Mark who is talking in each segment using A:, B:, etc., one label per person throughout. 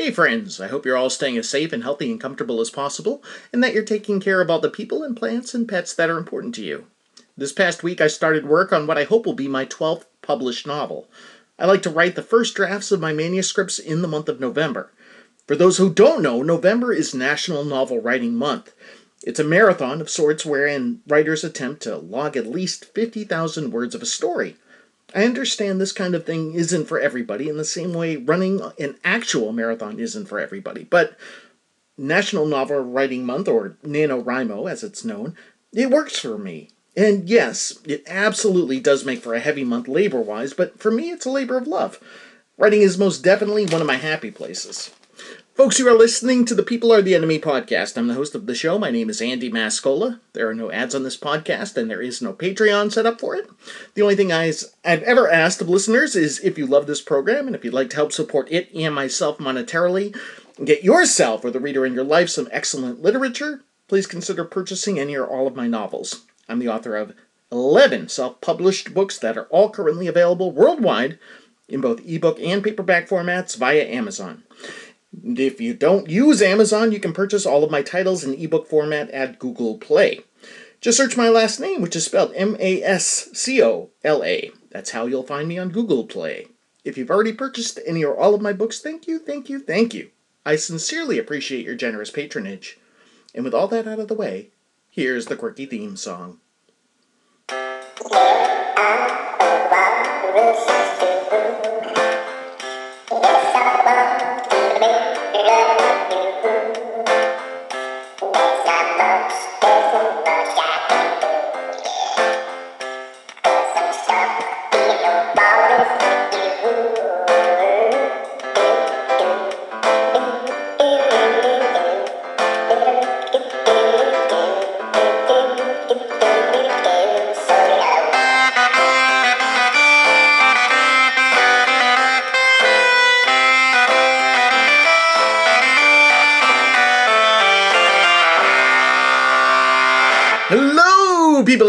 A: Hey friends, I hope you're all staying as safe and healthy and comfortable as possible, and that you're taking care of all the people and plants and pets that are important to you. This past week I started work on what I hope will be my 12th published novel. I like to write the first drafts of my manuscripts in the month of November. For those who don't know, November is National Novel Writing Month. It's a marathon of sorts wherein writers attempt to log at least 50,000 words of a story. I understand this kind of thing isn't for everybody in the same way running an actual marathon isn't for everybody. But National Novel Writing Month, or NaNoWriMo as it's known, it works for me. And yes, it absolutely does make for a heavy month labor wise, but for me it's a labor of love. Writing is most definitely one of my happy places. Folks, you are listening to the People Are the Enemy podcast. I'm the host of the show. My name is Andy Mascola. There are no ads on this podcast, and there is no Patreon set up for it. The only thing I've ever asked of listeners is if you love this program and if you'd like to help support it and myself monetarily, get yourself or the reader in your life some excellent literature, please consider purchasing any or all of my novels. I'm the author of 11 self published books that are all currently available worldwide in both ebook and paperback formats via Amazon. If you don't use Amazon, you can purchase all of my titles in ebook format at Google Play. Just search my last name, which is spelled M A S C O L A. That's how you'll find me on Google Play. If you've already purchased any or all of my books, thank you, thank you, thank you. I sincerely appreciate your generous patronage. And with all that out of the way, here's the quirky theme song.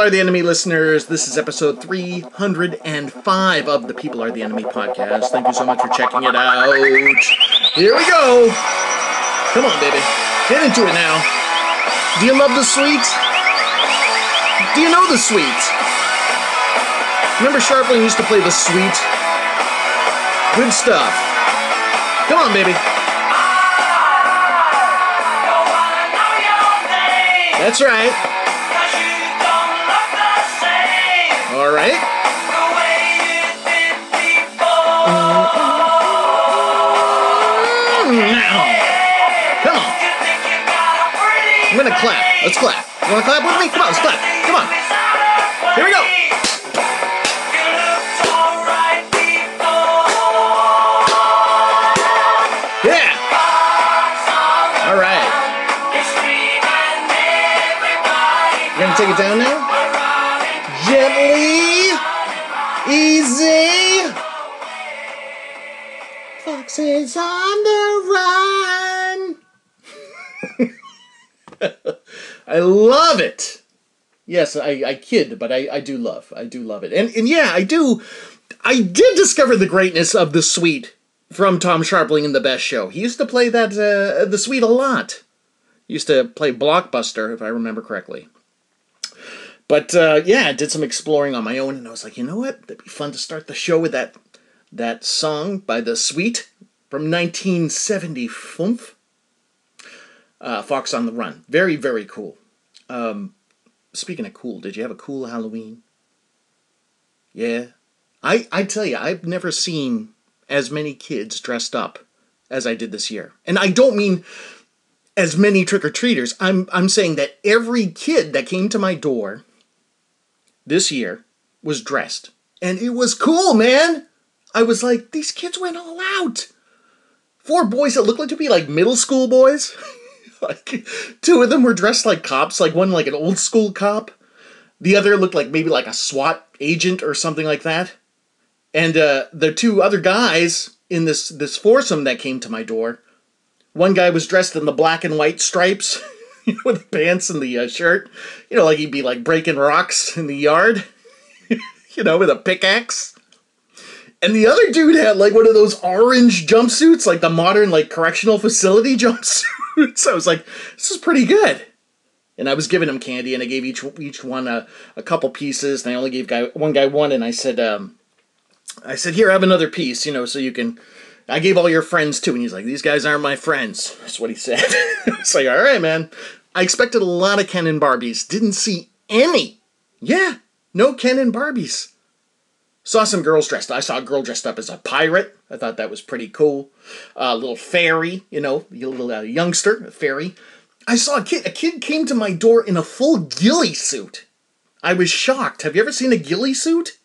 A: Are the Enemy listeners. This is episode 305 of the People Are the Enemy podcast. Thank you so much for checking it out. Here we go. Come on, baby. Get into it now. Do you love the sweet? Do you know the sweet? Remember Scharpling used to play the sweet? Good stuff. Come on, baby. That's right. All right. Mm, on. I'm gonna clap. Let's clap. You wanna clap with me? Come on, let's clap. Come on. Here we go. Yeah. All right. You gonna take it down now? Love it. Yes, I, I kid, but I, I do love. I do love it. And and yeah, I do I did discover the greatness of the Sweet from Tom Scharpling in the best show. He used to play that uh, the Sweet a lot. He used to play Blockbuster, if I remember correctly. But uh, yeah, I did some exploring on my own, and I was like, you know what? That'd be fun to start the show with that that song by the Sweet from 1970. Uh, Fox on the Run. Very, very cool. Um, speaking of cool, did you have a cool Halloween? Yeah. I, I tell you, I've never seen as many kids dressed up as I did this year. And I don't mean as many trick or treaters. I'm, I'm saying that every kid that came to my door this year was dressed. And it was cool, man. I was like, these kids went all out. Four boys that looked like to be like middle school boys. like two of them were dressed like cops, like one like an old school cop. The other looked like maybe like a SWAT agent or something like that. And uh, the two other guys in this this foursome that came to my door, one guy was dressed in the black and white stripes, you know, with the pants and the uh, shirt. You know, like he'd be like breaking rocks in the yard, you know, with a pickaxe. And the other dude had like one of those orange jumpsuits, like the modern like correctional facility jumpsuits. I was like, this is pretty good. And I was giving him candy, and I gave each each one a, a couple pieces, and I only gave guy one guy one, and I said, um, I said, here, have another piece, you know, so you can. I gave all your friends too, and he's like, these guys aren't my friends. That's what he said. it's like, all right, man. I expected a lot of Ken and Barbies, didn't see any. Yeah, no Ken and Barbies. Saw some girls dressed. I saw a girl dressed up as a pirate. I thought that was pretty cool. A uh, little fairy, you know, a little uh, youngster, a fairy. I saw a kid. A kid came to my door in a full ghillie suit. I was shocked. Have you ever seen a ghillie suit?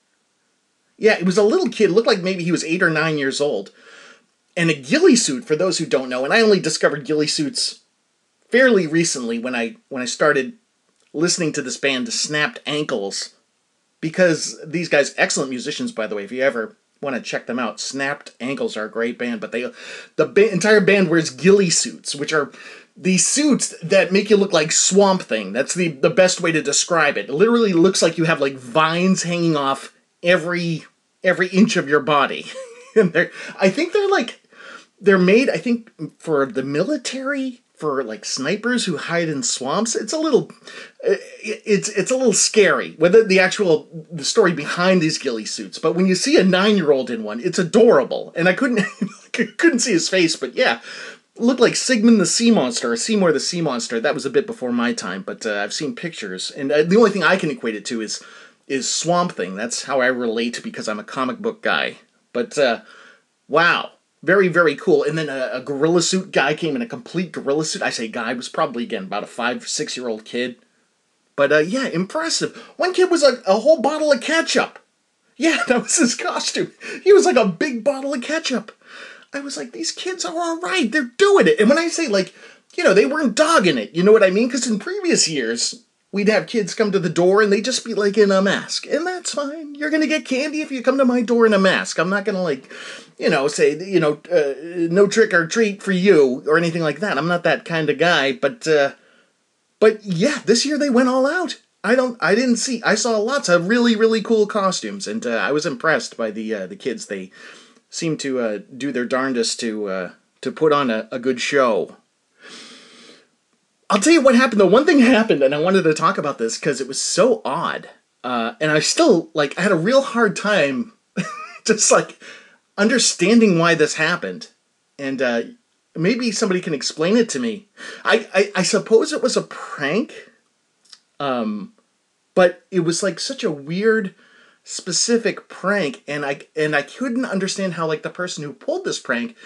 A: Yeah, it was a little kid. Looked like maybe he was eight or nine years old. And a ghillie suit, for those who don't know, and I only discovered ghillie suits fairly recently when I when I started listening to this band, Snapped Ankles because these guys, excellent musicians, by the way. If you ever want to check them out, Snapped Ankles are a great band. But they, the ba- entire band wears ghillie suits, which are these suits that make you look like Swamp Thing. That's the the best way to describe it. It literally looks like you have like vines hanging off every every inch of your body. and they're, I think they're like, they're made. I think for the military for like snipers who hide in swamps it's a little it's it's a little scary with the actual the story behind these ghillie suits. But when you see a nine year old in one it's adorable. And i couldn't couldn't see his face but yeah looked like sigmund the sea monster or seymour the sea monster. That was a bit before my time but uh, i've seen pictures. And uh, the only thing i can equate it to is is swamp thing. That's how i relate because i'm a comic book guy. But uh, wow very very cool. And then a, a, gorilla suit guy came in a complete gorilla suit. I say guy was probably again about a five six year old kid. But uh, yeah impressive. One kid was a, a whole bottle of ketchup. Yeah that was his costume. He was like a big bottle of ketchup. I was like these kids are all right. They're doing it. And when i say like you know they weren't dogging it you know what i mean? Because in previous years we'd have kids come to the door and they'd just be like in a mask. And that's fine. You're going to get candy if you come to my door in a mask. I'm not going to like, you know, say, you know, uh, no trick or treat for you or anything like that. I'm not that kind of guy. But, uh, but yeah, this year they went all out. I don't, I didn't see, I saw lots of really, really cool costumes and uh, I was impressed by the, uh, the kids. They seemed to uh, do their darndest to, uh, to put on a, a good show. I'll tell you what happened though. One thing happened, and I wanted to talk about this because it was so odd, uh, and I still like I had a real hard time, just like understanding why this happened, and uh, maybe somebody can explain it to me. I, I I suppose it was a prank, um, but it was like such a weird specific prank and I and I couldn't understand how like the person who pulled this prank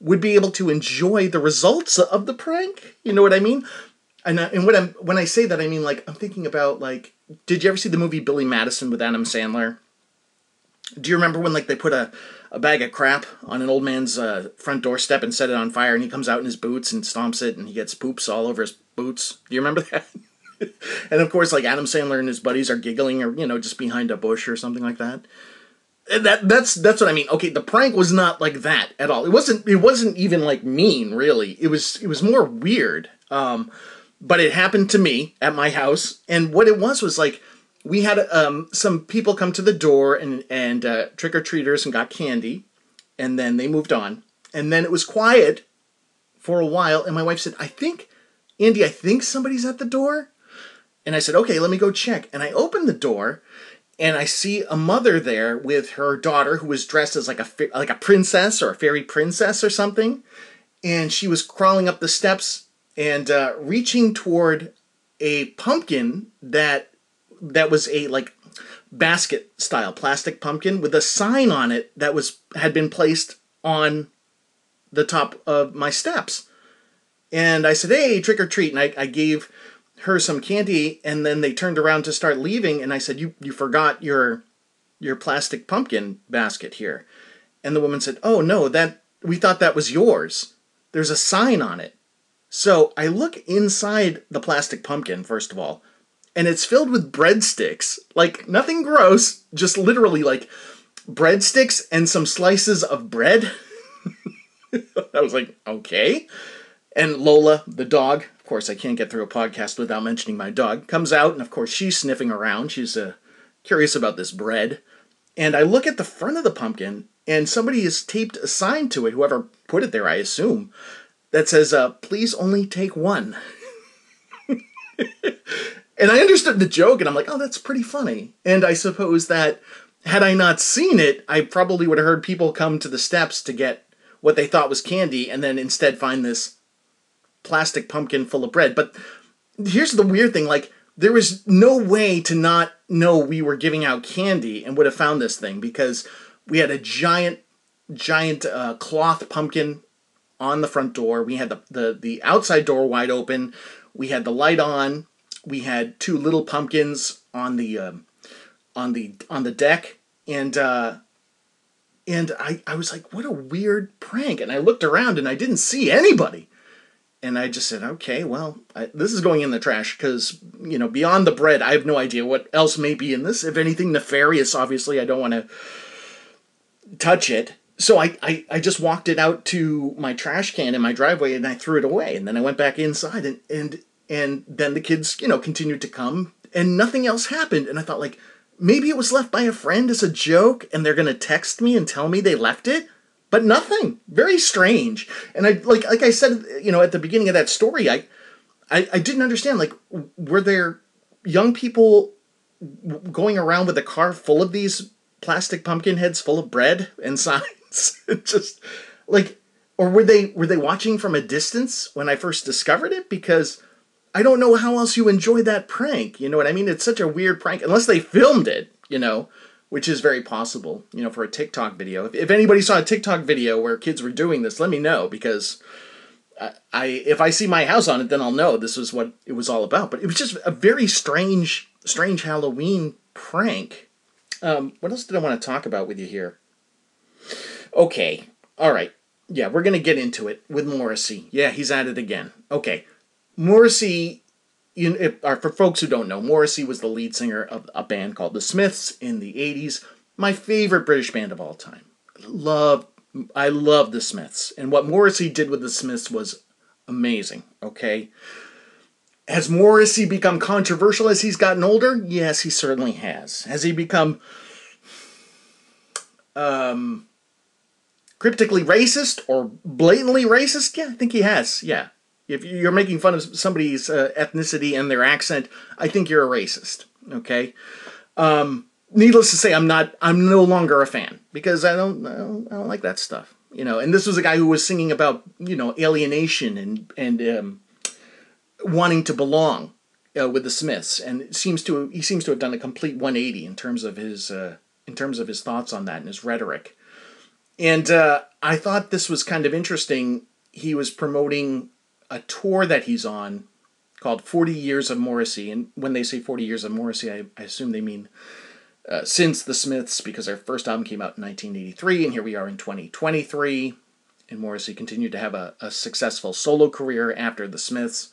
A: would be able to enjoy the results of the prank. You know what I mean? And uh, and when I'm when I say that, I mean like I'm thinking about like, did you ever see the movie Billy Madison with Adam Sandler? Do you remember when like they put a, a bag of crap on an old man's uh, front doorstep and set it on fire, and he comes out in his boots and stomps it, and he gets poops all over his boots? Do you remember that? and of course, like Adam Sandler and his buddies are giggling, or you know, just behind a bush or something like that that that's that's what I mean. Okay, the prank was not like that at all. It wasn't it wasn't even like mean, really. It was it was more weird. Um, but it happened to me at my house, and what it was was like we had um, some people come to the door and and uh, trick or treaters and got candy, and then they moved on, and then it was quiet for a while, and my wife said, "I think, Andy, I think somebody's at the door," and I said, "Okay, let me go check," and I opened the door and I see a mother there with her daughter who was dressed as like a like a princess or a fairy princess or something, and she was crawling up the steps and uh, reaching toward a pumpkin that that was a like basket style plastic pumpkin with a sign on it that was had been placed on the top of my steps. And I said, "Hey, trick or treat!" And I, I gave her some candy and then they turned around to start leaving and I said, "You you forgot your your plastic pumpkin basket here." And the woman said, "Oh, no, that we thought that was yours. There's a sign on it." So, I look inside the plastic pumpkin first of all, and it's filled with breadsticks. Like nothing gross, just literally like breadsticks and some slices of bread. I was like, "Okay." And Lola, the dog, of course, I can't get through a podcast without mentioning my dog. Comes out, and of course, she's sniffing around. She's uh, curious about this bread. and I look at the front of the pumpkin, and somebody has taped a sign to it, whoever put it there, I assume, that says, uh, please only take one. and I understood the joke, and I'm like, oh, that's pretty funny. And I suppose that had I not seen it, I probably would have heard people come to the steps to get what they thought was candy, and then instead find this plastic pumpkin full of bread. But here's the weird thing like, there was no way to not know we were giving out candy and would have found this thing because we had a giant, giant uh, cloth pumpkin on the front door. We had the, the, the outside door wide open. We had the light on. We had two little pumpkins on the um, on the on the deck, and uh, and I I was like, what a weird prank. And I looked around and I didn't see anybody. And I just said, okay, well, I, this is going in the trash because, you know, beyond the bread, I have no idea what else may be in this. If anything nefarious, obviously, I don't want to touch it so I, I, I just walked it out to my trash can in my driveway and I threw it away. And then I went back inside and, and, and then the kids, you know, continued to come and nothing else happened. And I thought like, maybe it was left by a friend as a joke and they're going to text me and tell me they left it. But nothing. Very strange. And I, like, like I said, you know, at the beginning of that story, I, I, I didn't understand, like, were there young people going around with a car full of these plastic pumpkin heads full of bread and signs? just like or were they were they watching from a distance when I first discovered it? Because I don't know how else you enjoy that prank. You know what I mean? It's such a weird prank unless they filmed it, you know, which is very possible, you know, for a TikTok video. If, if anybody saw a TikTok video where kids were doing this, let me know because I, I if I see my house on it, then I'll know this was what it was all about. But it was just a very strange, strange Halloween prank. Um, what else did I want to talk about with you here? Okay. All right. Yeah, we're to get into it with Morrissey. Yeah, he's at it again. Okay. Morrissey, you know, if, uh, for folks who don't know, Morrissey was the lead singer of a band called The Smiths in the 80s. My favorite British band of all time. Love, I love The Smiths. And what Morrissey did with The Smiths was amazing, okay? Has Morrissey become controversial as he's gotten older? Yes, he certainly has. Has he become um, cryptically racist or blatantly racist? Yeah, I think he has. Yeah. If you're making fun of somebody's uh, ethnicity and their accent, I think you're a racist. Okay. Um, needless to say, I'm not. I'm no longer a fan because I don't. I don't, I don't like that stuff. You know. And this was a guy who was singing about you know alienation and and um, wanting to belong uh, with the Smiths, and it seems to he seems to have done a complete 180 in terms of his uh, in terms of his thoughts on that and his rhetoric. And uh, I thought this was kind of interesting. He was promoting a tour that he's on called 40 Years of Morrissey. And when they say 40 Years of Morrissey, I, I assume they mean uh, since the Smiths, because their first album came out in 1983, and here we are in 2023. And Morrissey continued to have a, a successful solo career after the Smiths.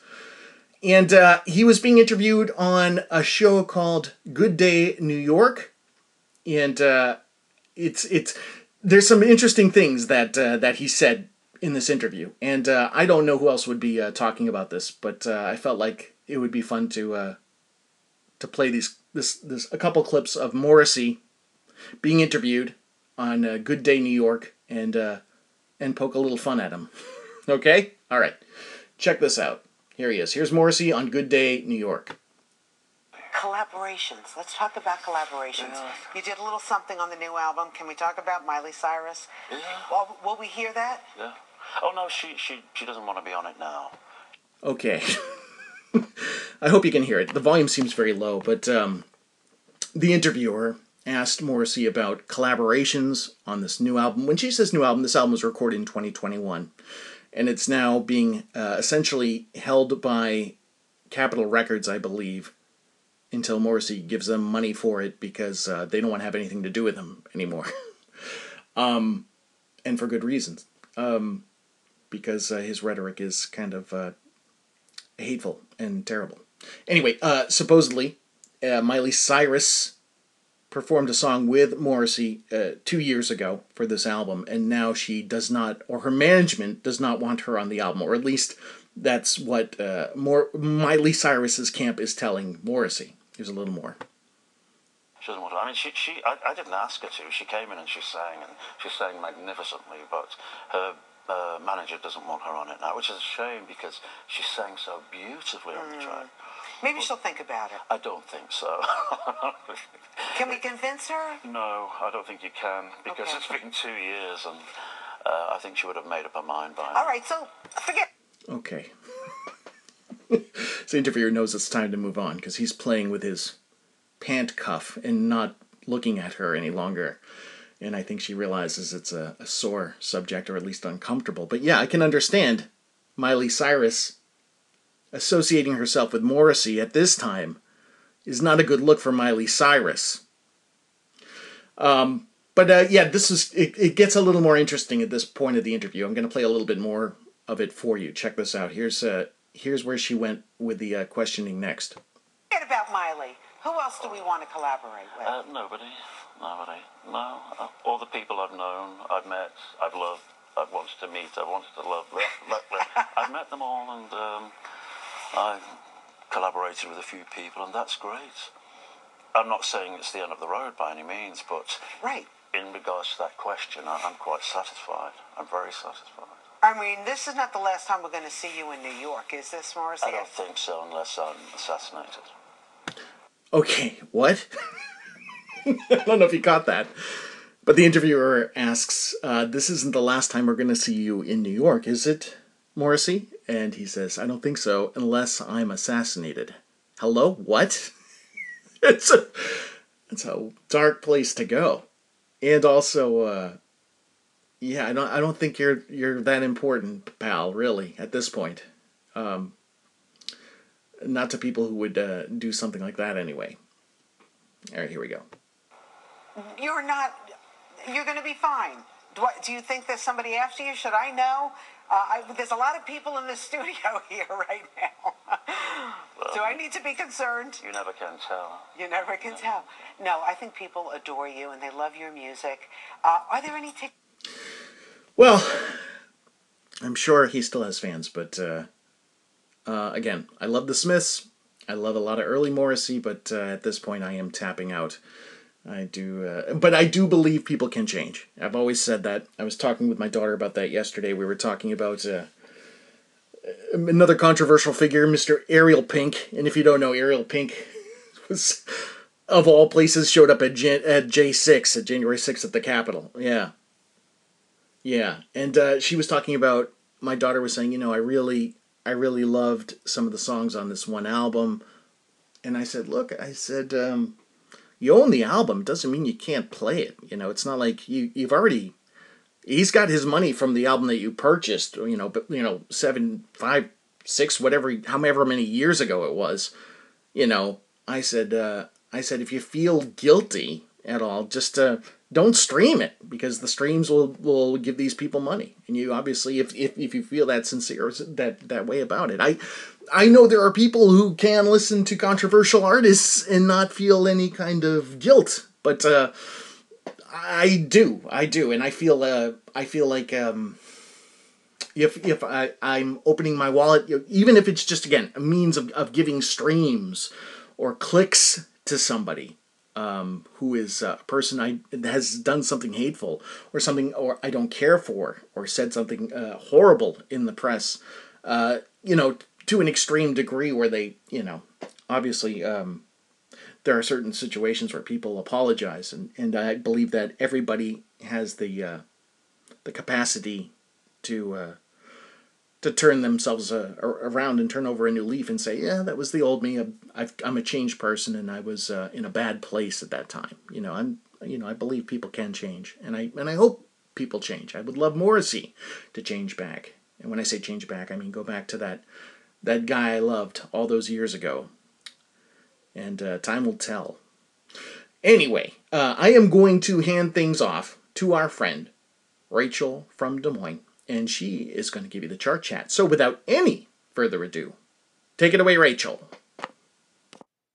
A: And uh, he was being interviewed on a show called Good Day New York. And uh, it's it's there's some interesting things that uh, that he said in this interview, and uh, I don't know who else would be uh, talking about this, but uh, I felt like it would be fun to uh, to play these this this a couple clips of Morrissey being interviewed on uh, Good Day New York and and poke a little fun at him. okay, all right, check this out. Here he is. Here's Morrissey on Good Day New York
B: collaborations. Let's talk about collaborations. Yeah. You did a little something on the new album. Can we talk about Miley Cyrus?
C: Yeah.
B: Will, will we hear that?
C: Yeah. Oh no, she she she doesn't want to be on it now.
A: Okay. I hope you can hear it. The volume seems very low, but um, the interviewer asked Morrissey about collaborations on this new album. When she says new album, this album was recorded in 2021, and it's now being uh, essentially held by Capitol Records, I believe, until Morrissey gives them money for it because uh, they don't want to have anything to do with him anymore. um, and for good reasons. Um, because uh, his rhetoric is kind of uh, hateful and terrible. Anyway, uh, supposedly, uh, Miley Cyrus performed a song with Morrissey uh, two years ago for this album, and now she does not, or her management does not want her on the album, or at least that's what uh, more Miley Cyrus's camp is telling Morrissey. Here's a little more.
C: She doesn't want to. I mean, she, she I, I didn't ask her to. She came in and she sang, and she sang magnificently, but her uh, manager doesn't want her on it now, which is a shame because she sang so beautifully on the track.
B: Maybe she'll think about it.
C: I don't think so.
B: Can we convince her?
C: no, I don't think you can because
B: Okay.
C: it's been two years, and uh, I think she would have made up her mind by now.
B: All right, so forget.
A: Okay. the interviewer knows it's time to move on because he's playing with his pant cuff and not looking at her any longer. And I think she realizes it's a, a sore subject or at least uncomfortable. But yeah, I can understand Miley Cyrus associating herself with Morrissey at this time is not a good look for Miley Cyrus. Um, but uh, yeah, this is it, it gets a little more interesting at this point of the interview. I'm going to play a little bit more of it for you. Check this out. Here's uh, here's where she went with the uh, questioning next.
B: Forget about Miley. Who else do we want to collaborate with?
C: Uh, nobody. Nobody. No. Uh, all the people I've known, I've met, I've loved, I've wanted to meet, I've wanted to love. I've met them all and um, I've collaborated with a few people and that's great. I'm not saying it's the end of the road by any means, but
B: right.
C: in regards to that question, I- I'm quite satisfied. I'm very satisfied.
B: I mean, this is not the last time we're going to see you in New York, is this, Morrissey?
C: I don't think so unless I'm assassinated.
A: Okay, what? I don't know if you caught that. But the interviewer asks, uh, This isn't the last time we're going to see you in New York, is it, Morrissey? And he says, I don't think so, unless I'm assassinated. Hello? What? it's a, it's a dark place to go. And also, uh, yeah, I don't, I don't think you're you're that important, pal. Really, at this point, um, not to people who would uh, do something like that anyway. All right, here we go.
B: You're not. You're going to be fine. Do, I, do you think there's somebody after you? Should I know? Uh, I, there's a lot of people in the studio here right now. do I need to be concerned?
C: You never can tell.
B: You never can tell. No, I think people adore you and they love your music. Uh, are there any tickets?
A: Well, I'm sure he still has fans, but uh, uh, again, I love the Smiths. I love a lot of early Morrissey, but uh, at this point, I am tapping out. I do, uh, but I do believe people can change. I've always said that. I was talking with my daughter about that yesterday. We were talking about uh, another controversial figure, Mr. Ariel Pink. And if you don't know, Ariel Pink was, of all places, showed up at, Jan- at J6, at January 6th at the Capitol. Yeah. Yeah, and uh, she was talking about my daughter was saying, you know, I really, I really loved some of the songs on this one album, and I said, look, I said, um, you own the album doesn't mean you can't play it. You know, it's not like you you've already. He's got his money from the album that you purchased. You know, but you know, seven, five, six, whatever, however many years ago it was. You know, I said, uh, I said, if you feel guilty at all, just uh, don't stream it because the streams will, will give these people money. And you obviously, if, if, if you feel that sincere that that way about it, I I know there are people who can listen to controversial artists and not feel any kind of guilt, but uh, I do, I do, and I feel uh, I feel like um, if if I I'm opening my wallet, even if it's just again a means of, of giving streams or clicks to somebody um, who is a person I has done something hateful or something or I don't care for or said something uh, horrible in the press, uh, you know, to an extreme degree where they, you know, obviously um, there are certain situations where people apologize, and, and I believe that everybody has the uh, the capacity to uh, to turn themselves uh, around and turn over a new leaf and say, yeah, that was the old me. I'm, I've, I'm a changed person, and I was uh, in a bad place at that time. You know, I'm you know I believe people can change, and I and I hope people change. I would love Morrissey to change back, and when I say change back, I mean go back to that that guy I loved all those years ago. And uh, time will tell. Anyway, uh, I am going to hand things off to our friend, Rachel from Des Moines, and she is going to give you the chart chat. So without any further ado, take it away, Rachel.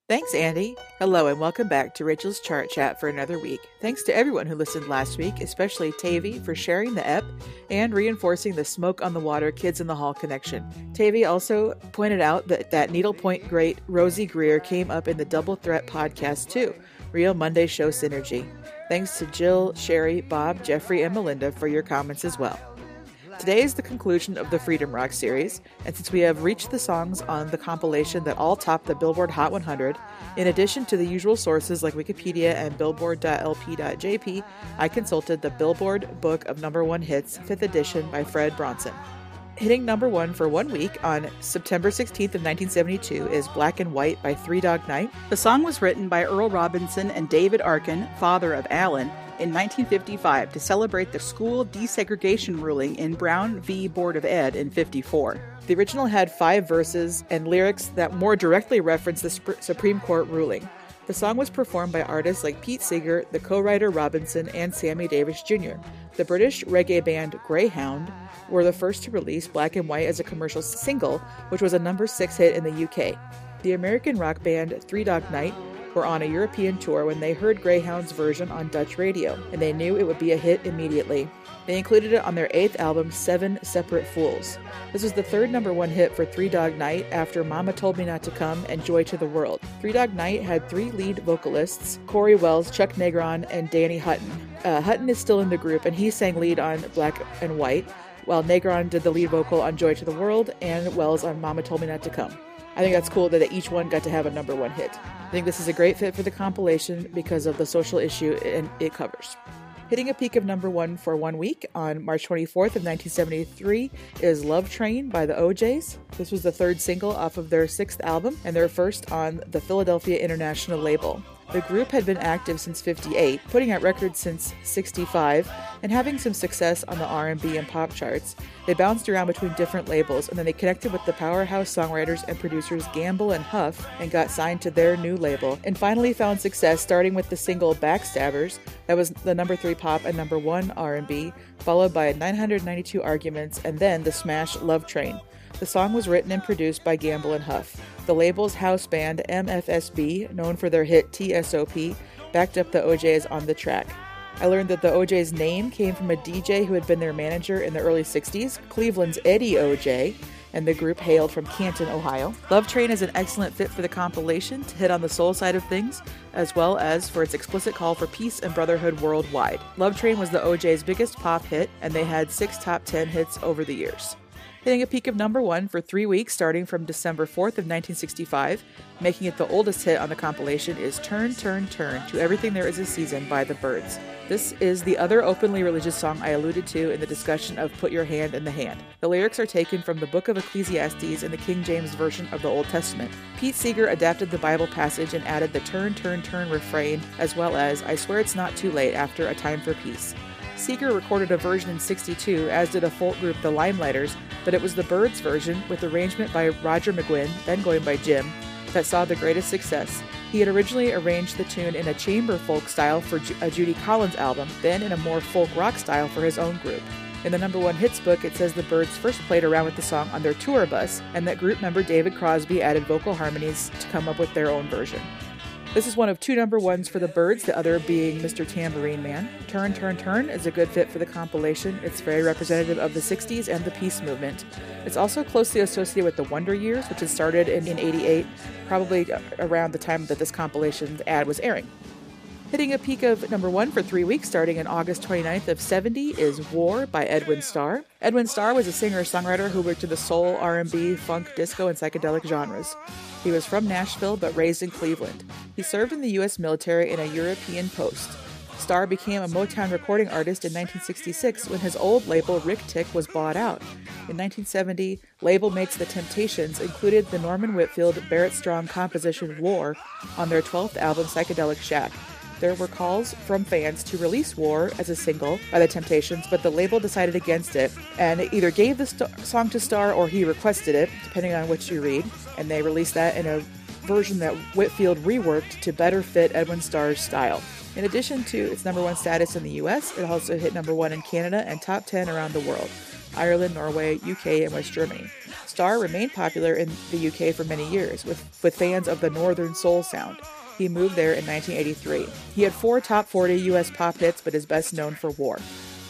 D: Thanks, Andy. Hello, and welcome back to Rachel's Chart Chat for another week. Thanks to everyone who listened last week, especially Tavy for sharing the ep and reinforcing the Smoke on the Water Kids in the Hall connection. Tavy also pointed out that that needlepoint great Rosey Grier came up in the Double Threat podcast too. Real Monday Show Synergy. Thanks to Jill, Sherry, Bob, Jeffrey, and Melinda for your comments as well. Today is the conclusion of the Freedom Rock series, and since we have reached the songs on the compilation that all top the Billboard Hot 100, in addition to the usual sources like Wikipedia and Billboard.lp.jp, I consulted the Billboard Book of Number One Hits, 5th edition by Fred Bronson. Hitting number one for one week on September 16th of 1972 is Black and White by Three Dog Night.
E: The song was written by Earl Robinson and David Arkin, father of Alan, in 1955 to celebrate the school desegregation ruling in Brown v. Board of Ed in 54.
D: The original had five verses and lyrics that more directly reference the Supreme Court ruling. The song was performed by artists like Pete Seeger, the co writer Robinson, and Sammy Davis Jr. The British reggae band Greyhound were the first to release Black and White as a commercial single, which was a number six hit in the UK. The American rock band Three Dog Night were on a European tour when they heard Greyhound's version on Dutch radio, and they knew it would be a hit immediately. They included it on their eighth album, Seven Separate Fools. This was the third number one hit for Three Dog Night after Mama Told Me Not to Come and Joy to the World. Three Dog Night had three lead vocalists Cory Wells, Chuck Negron, and Danny Hutton. Uh, Hutton is still in the group, and he sang lead on Black and White, while Negron did the lead vocal on Joy to the World and Wells on Mama Told Me Not to Come. I think that's cool that each one got to have a number one hit. I think this is a great fit for the compilation because of the social issue it covers. Hitting a peak of number one for one week on March 24th of 1973 is Love Train by the O'Jays. This was the third single off of their sixth album and their first on the Philadelphia International label. The group had been active since 58, putting out records since 65, and having some success on the R&B and pop charts. They bounced around between different labels, and then they connected with the powerhouse songwriters and producers Gamble and Huff and got signed to their new label, and finally found success starting with the single Backstabbers, that was the number 3 pop and number 1 R&B, followed by 992 Arguments and then the smash Love Train. The song was written and produced by Gamble and Huff. The label's house band MFSB, known for their hit TSOP, backed up the O'Jays on the track. I learned that the O'Jays' name came from a DJ who had been their manager in the early 60s, Cleveland's Eddie O'Jay, and the group hailed from Canton, Ohio. Love Train is an excellent fit for the compilation to hit on the soul side of things, as well as for its explicit call for peace and brotherhood worldwide. Love Train was the O'Jays' biggest pop hit, and they had six top 10 hits over the years hitting a peak of number one for three weeks starting from December 4th of 1965. Making it the oldest hit on the compilation is Turn, Turn, Turn to Everything There Is a Season by the Byrds. This is the other openly religious song I alluded to in the discussion of Put Your Hand in the Hand. The lyrics are taken from the Book of Ecclesiastes in the King James Version of the Old Testament. Pete Seeger adapted the Bible passage and added the turn, turn, turn refrain, as well as I swear it's not too late after A Time for Peace. Seeger recorded a version in 62, as did a folk group, the Limeliters, but it was the Byrds version, with arrangement by Roger McGuinn, then going by Jim, that saw the greatest success. He had originally arranged the tune in a chamber folk style for a Judy Collins album, then in a more folk rock style for his own group. In the number one hits book, it says the Byrds first played around with the song on their tour bus, and that group member David Crosby added vocal harmonies to come up with their own version. This is one of two number ones for the Byrds, the other being Mr. Tambourine Man. Turn, Turn, Turn is a good fit for the compilation. It's very representative of the 60s and the peace movement. It's also closely associated with the Wonder Years, which had started in, in 88, probably around the time that this compilation ad was airing. Hitting a peak of number one for three weeks starting in August 29th of 70 is War by Edwin Starr. Edwin Starr was a singer-songwriter who worked in the soul, R&B, funk, disco, and psychedelic genres. He was from Nashville but raised in Cleveland. He served in the U.S. military in a European post. Starr became a Motown recording artist in 1966 when his old label Ric-Tic was bought out. In 1970, label mates The Temptations included the Norman Whitfield Barrett Strong composition War on their 12th album Psychedelic Shack there were calls from fans to release War as a single by The Temptations, but the label decided against it and it either gave the st- song to Starr or he requested it, depending on which you read, and they released that in a version that Whitfield reworked to better fit Edwin Starr's style. In addition to its number one status in the US, it also hit number one in Canada and top 10 around the world Ireland, Norway, UK, and West Germany. Starr remained popular in the UK for many years, with, with fans of the Northern Soul sound. He moved there in 1983. He had four top 40 US pop hits, but is best known for War.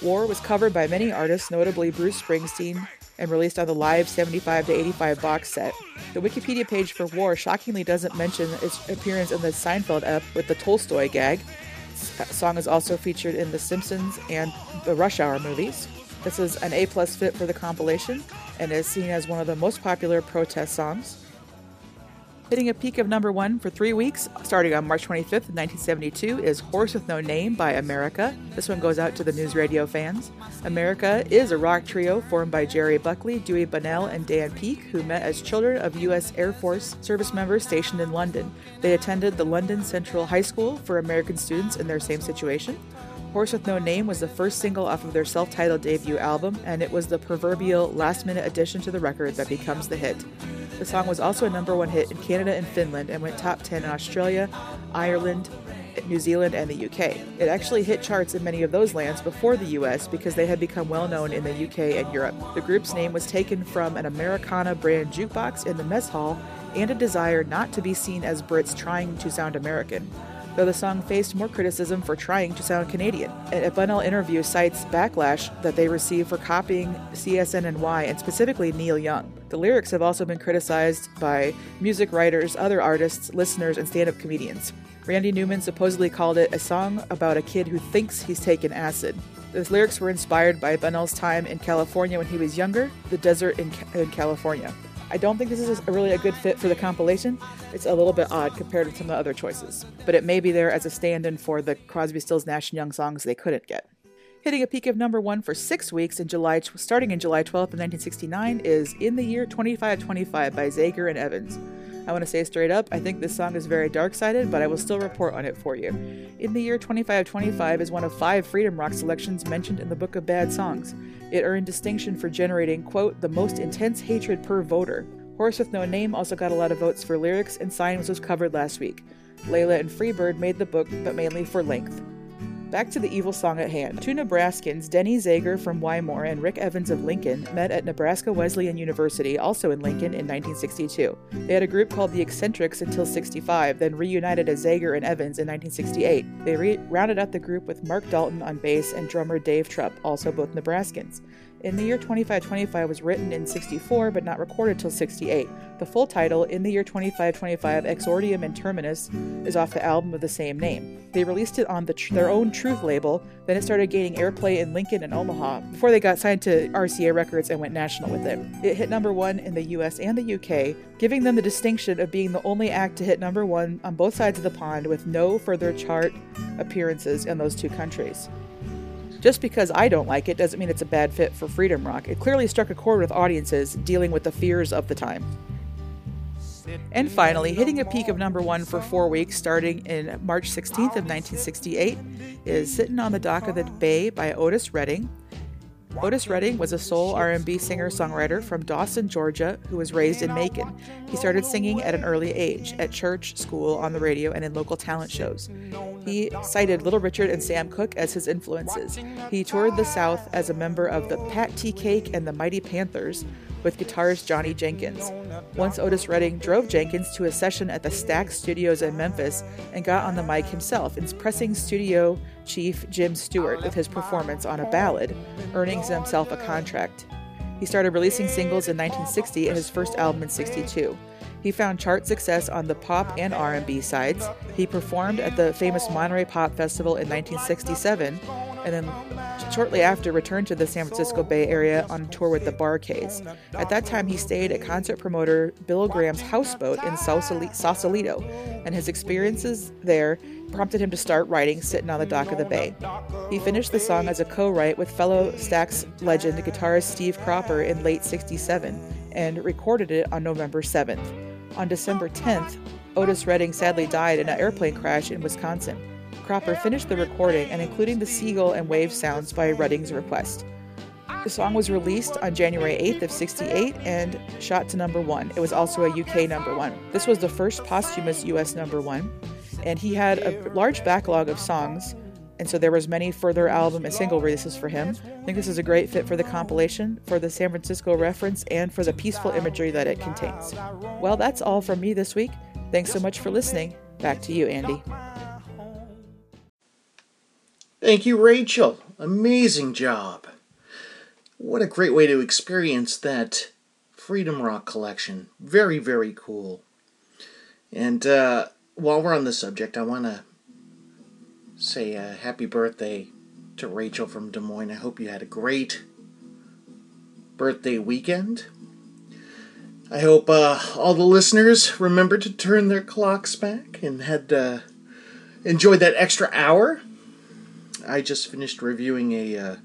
D: War was covered by many artists, notably Bruce Springsteen, and released on the Live 75 to 85 box set. The Wikipedia page for War shockingly doesn't mention its appearance in the Seinfeld ep with the Tolstoy gag. The song is also featured in The Simpsons and the Rush Hour movies. This is an A plus fit for the compilation and is seen as one of the most popular protest songs. Hitting a peak of number one for three weeks, starting on March 25th, 1972, is Horse with No Name by America. This one goes out to the news radio fans. America is a rock trio formed by Gerry Beckley, Dewey Bunnell, and Dan Peek, who met as children of U.S. Air Force service members stationed in London. They attended the London Central High School for American students in their same situation. Horse with No Name was the first single off of their self titled debut album, and it was the proverbial last minute addition to the record that becomes the hit. The song was also a number one hit in Canada and Finland and went top 10 in Australia, Ireland, New Zealand, and the UK. It actually hit charts in many of those lands before the US because they had become well known in the UK and Europe. The group's name was taken from an Americana brand jukebox in the mess hall and a desire not to be seen as Brits trying to sound American though the song faced more criticism for trying to sound Canadian. A Bunnell interview cites backlash that they received for copying CSNNY and specifically Neil Young. The lyrics have also been criticized by music writers, other artists, listeners, and stand up comedians. Randy Newman supposedly called it a song about a kid who thinks he's taken acid. The lyrics were inspired by Bunnell's time in California when he was younger, the desert in, in California. I don't think this is a really a good fit for the compilation. It's a little bit odd compared to some of the other choices, but it may be there as a stand-in for the Crosby, Stills, Nash and Young songs they couldn't get. Hitting a peak of number one for six weeks in July, starting in July 12th of 1969, is "In the Year 2525" by Zager and Evans. I want to say straight up, I think this song is very dark sided, but I will still report on it for you. In the Year 2525 is one of five Freedom Rock selections mentioned in the Book of Bad Songs. It earned distinction for generating, quote, the most intense hatred per voter. Horse with No Name also got a lot of votes for lyrics, and Signs was covered last week. Layla and Freebird made the book, but mainly for length. Back to the evil song at hand. Two Nebraskans, Denny Zager from Wymore and Rick Evans of Lincoln, met at Nebraska Wesleyan University, also in Lincoln, in 1962. They had a group called the Eccentrics until 65, then reunited as Zager and Evans in 1968. They re- rounded out the group with Mark Dalton on bass and drummer Dave Trupp, also both Nebraskans. In the Year 2525 was written in 64 but not recorded till 68. The full title, In the Year 2525 Exordium and Terminus, is off the album of the same name. They released it on the tr- their own Truth label, then it started gaining airplay in Lincoln and Omaha before they got signed to RCA Records and went national with it. It hit number one in the US and the UK, giving them the distinction of being the only act to hit number one on both sides of the pond with no further chart appearances in those two countries. Just because I don't like it doesn't mean it's a bad fit for Freedom Rock. It clearly struck a chord with audiences dealing with the fears of the time. And finally, hitting a peak of number one for four weeks starting in March 16th of 1968 is Sitting on the Dock of the Bay by Otis Redding. Otis Redding was a soul R&B singer-songwriter from Dawson, Georgia, who was raised in Macon. He started singing at an early age, at church, school, on the radio, and in local talent shows. He cited Little Richard and Sam Cooke as his influences. He toured the South as a member of the Pat T. Cake and the Mighty Panthers, with guitarist Johnny Jenkins. Once Otis Redding drove Jenkins to a session at the Stax Studios in Memphis and got on the mic himself, impressing studio chief Jim Stewart with his performance on a ballad, earning himself a contract. He started releasing singles in 1960 and his first album in 62. He found chart success on the pop and R&B sides. He performed at the famous Monterey Pop Festival in 1967 and then shortly after returned to the San Francisco Bay Area on tour with the Bar-Kays. At that time, he stayed at concert promoter Bill Graham's houseboat in Sausalito, and his experiences there prompted him to start writing Sitting on the Dock of the Bay. He finished the song as a co write with fellow Stax legend guitarist Steve Cropper in late 67 and recorded it on November 7th. On December 10th, Otis Redding sadly died in an airplane crash in Wisconsin. Cropper finished the recording and including the seagull and wave sounds by Redding's request. The song was released on January 8th of 68 and shot to number 1. It was also a UK number 1. This was the first posthumous US number 1 and he had a large backlog of songs and so there was many further album and single releases for him. I think this is a great fit for the compilation, for the San Francisco reference, and for the peaceful imagery that it contains. Well, that's all from me this week. Thanks so much for listening. Back to you, Andy.
A: Thank you, Rachel. Amazing job. what a great way to experience that Freedom Rock collection. Very, very cool. And uh, while we're on the subject, I want to say a happy birthday to Rachel from Des Moines. I hope you had a great birthday weekend. I hope uh, all the listeners remember to turn their clocks back and had uh, enjoyed that extra hour. I just finished reviewing a uh,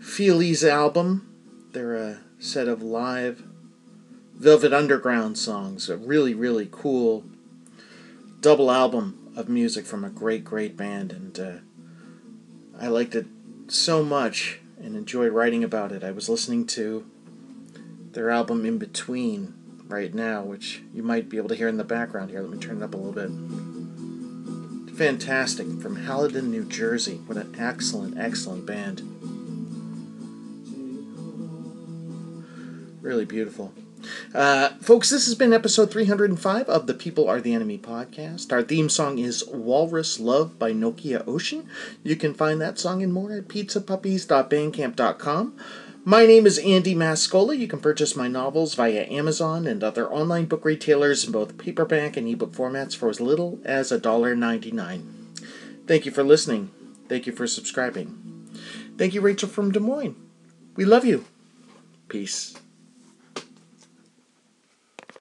A: Feelies album. They're a set of live Velvet Underground songs. A really, really cool double album of music from a great, great band. And uh, I liked it so much and enjoyed writing about it. I was listening to their album In Between right now, which you might be able to hear in the background here. Let me turn it up a little bit. Fantastic. From Haledon, New Jersey. What an excellent, excellent band. Really beautiful. Uh, folks, this has been episode 305 of the People Are the Enemy podcast. Our theme song is Walrus Love by Nokia Ocean. You can find that song and more at pizzapuppies.bandcamp.com. My name is Andy Mascola. You can purchase my novels via Amazon and other online book retailers in both paperback and ebook formats for as little as $1.99. Thank you for listening. Thank you for subscribing. Thank you, Rachel from Des Moines. We love you. Peace.